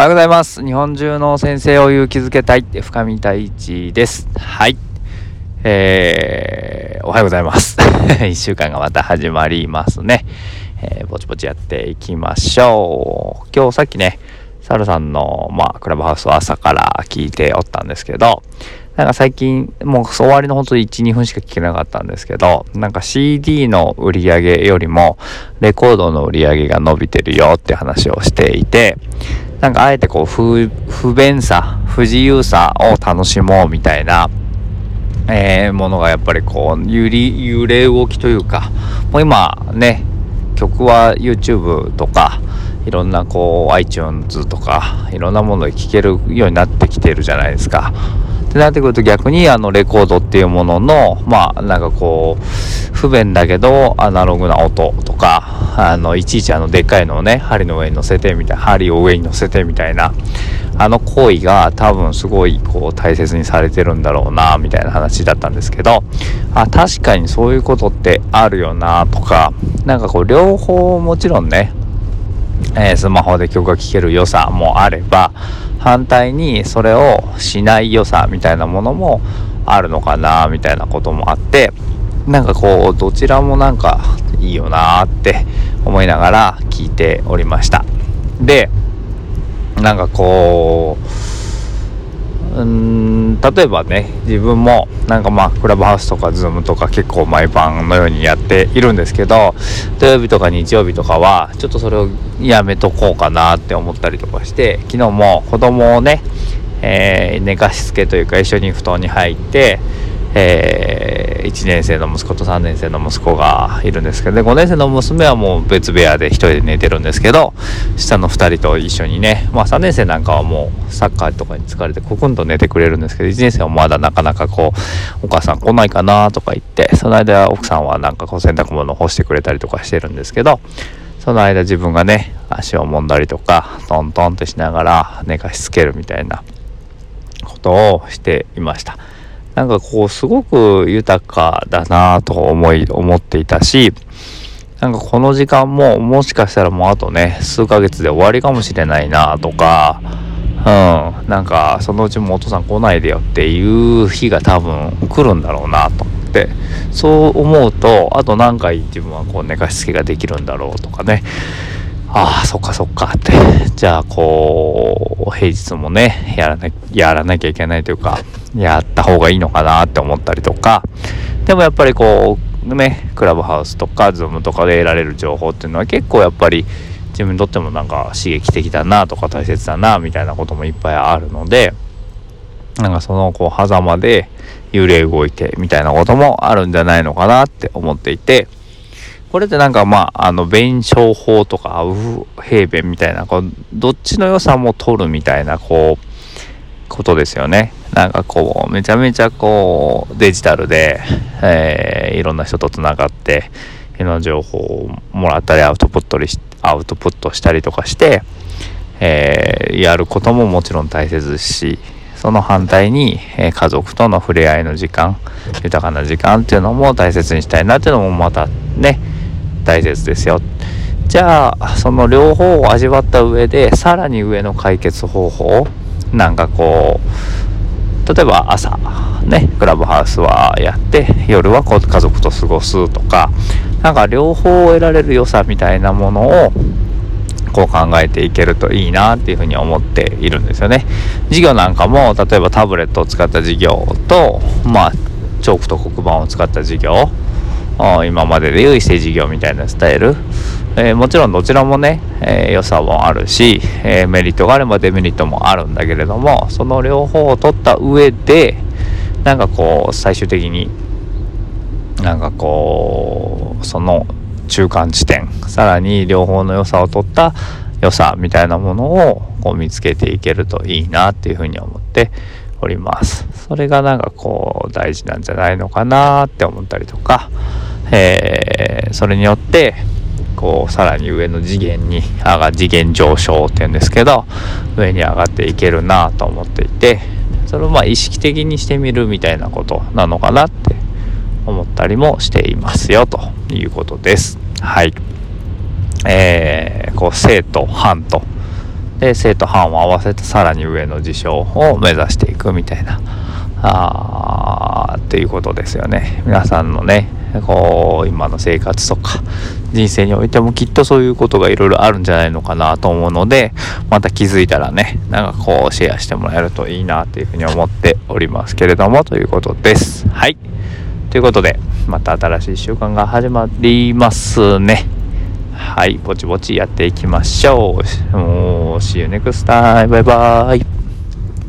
おはようございます。日本中の先生を勇気づけたいって深見太一です。はい。えー、おはようございます。1週間がまた始まりますね。えー、ぼちぼちやっていきましょう。今日さっきね、サルさんの、まあ、クラブハウスを朝から聞いておったんですけど、なんか最近、もう終わりの本当に1、2分しか聞けなかったんですけど、なんか CD の売り上げよりも、レコードの売り上げが伸びてるよって話をしていて、なんかあえてこう不、不便さ、不自由さを楽しもうみたいな、えー、ものがやっぱりこう、揺り、揺れ動きというか、もう今ね、曲は YouTube とか、いろんなこう iTunes とかいろんなもので聴けるようになってきてるじゃないですか。ってなってくると逆にあのレコードっていうもののまあなんかこう不便だけどアナログな音とかあのいちいちあのでっかいのをね針の上に乗せてみたいな針を上に乗せてみたいなあの行為が多分すごいこう大切にされてるんだろうなみたいな話だったんですけどあ確かにそういうことってあるよなとかなんかこう両方もちろんねえー、スマホで曲が聴ける良さもあれば反対にそれをしない良さみたいなものもあるのかなみたいなこともあってなんかこうどちらもなんかいいよなって思いながら聞いておりました。でなんかこううん例えばね自分もなんかまあクラブハウスとかズームとか結構毎晩のようにやっているんですけど土曜日とか日曜日とかはちょっとそれをやめとこうかなって思ったりとかして昨日も子供をね、えー、寝かしつけというか一緒に布団に入ってえー、1年生の息子と3年生の息子がいるんですけど、ね、5年生の娘はもう別部屋で1人で寝てるんですけど下の2人と一緒にね、まあ、3年生なんかはもうサッカーとかに疲れてコクンと寝てくれるんですけど1年生はまだなかなかこうお母さん来ないかなとか言ってその間奥さんはなんかこう洗濯物干してくれたりとかしてるんですけどその間自分がね足を揉んだりとかトントンってしながら寝かしつけるみたいなことをしていました。なんかこうすごく豊かだなと思い思っていたしなんかこの時間ももしかしたらもうあとね数ヶ月で終わりかもしれないなとかうんなんかそのうちもお父さん来ないでよっていう日が多分来るんだろうなと思ってそう思うとあと何回自分はこう寝かしつけができるんだろうとかね。ああそっかそっかって。じゃあこう平日もねやらなやらなきゃいけないというかやった方がいいのかなって思ったりとか。でもやっぱりこうねクラブハウスとかズームとかで得られる情報っていうのは結構やっぱり自分にとってもなんか刺激的だなとか大切だなみたいなこともいっぱいあるのでなんかそのこう狭間で幽霊動いてみたいなこともあるんじゃないのかなって思っていてこれってなんかまああの弁証法とかウ平弁みたいなこうどっちの良さも取るみたいなこうことですよね。なんかこう、めちゃめちゃこう、デジタルで、えー、いろんな人とつながって、いろんな情報をもらったり、アウトプットアウトプットしたりとかして、えー、やることももちろん大切ですし、その反対に、えー、家族との触れ合いの時間、豊かな時間っていうのも大切にしたいなっていうのもまたね、大切ですよ。じゃあ、その両方を味わった上で、さらに上の解決方法なんかこう例えば朝ねクラブハウスはやって夜は家族と過ごすとかなんか両方得られる良さみたいなものをこう考えていけるといいなっていうふうに思っているんですよね。授業なんかも例えばタブレットを使った授業とまあチョークと黒板を使った授業今まででいう異性授業みたいなスタイル。えー、もちろんどちらもね、えー、良さもあるし、えー、メリットがあればデメリットもあるんだけれどもその両方を取った上でなんかこう最終的になんかこうその中間地点さらに両方の良さを取った良さみたいなものをこう見つけていけるといいなっていうふうに思っておりますそれがなんかこう大事なんじゃないのかなって思ったりとか、えー、それによってこうさらに上の次元に上が次元上昇っていうんですけど上に上がっていけるなと思っていてそれをまあ意識的にしてみるみたいなことなのかなって思ったりもしていますよということです。はい。えー、こう正と反とで生徒班を合わせてさらに上の事象を目指していくみたいな。あっていうことですよね。皆さんのねこう今の生活とか人生においてもきっとそういうことがいろいろあるんじゃないのかなと思うのでまた気づいたらねなんかこうシェアしてもらえるといいなっていうふうに思っておりますけれどもということです。はい。ということでまた新しい習慣が始まりますね。はいぼちぼちやっていきましょう。もう See you next time. バイバイ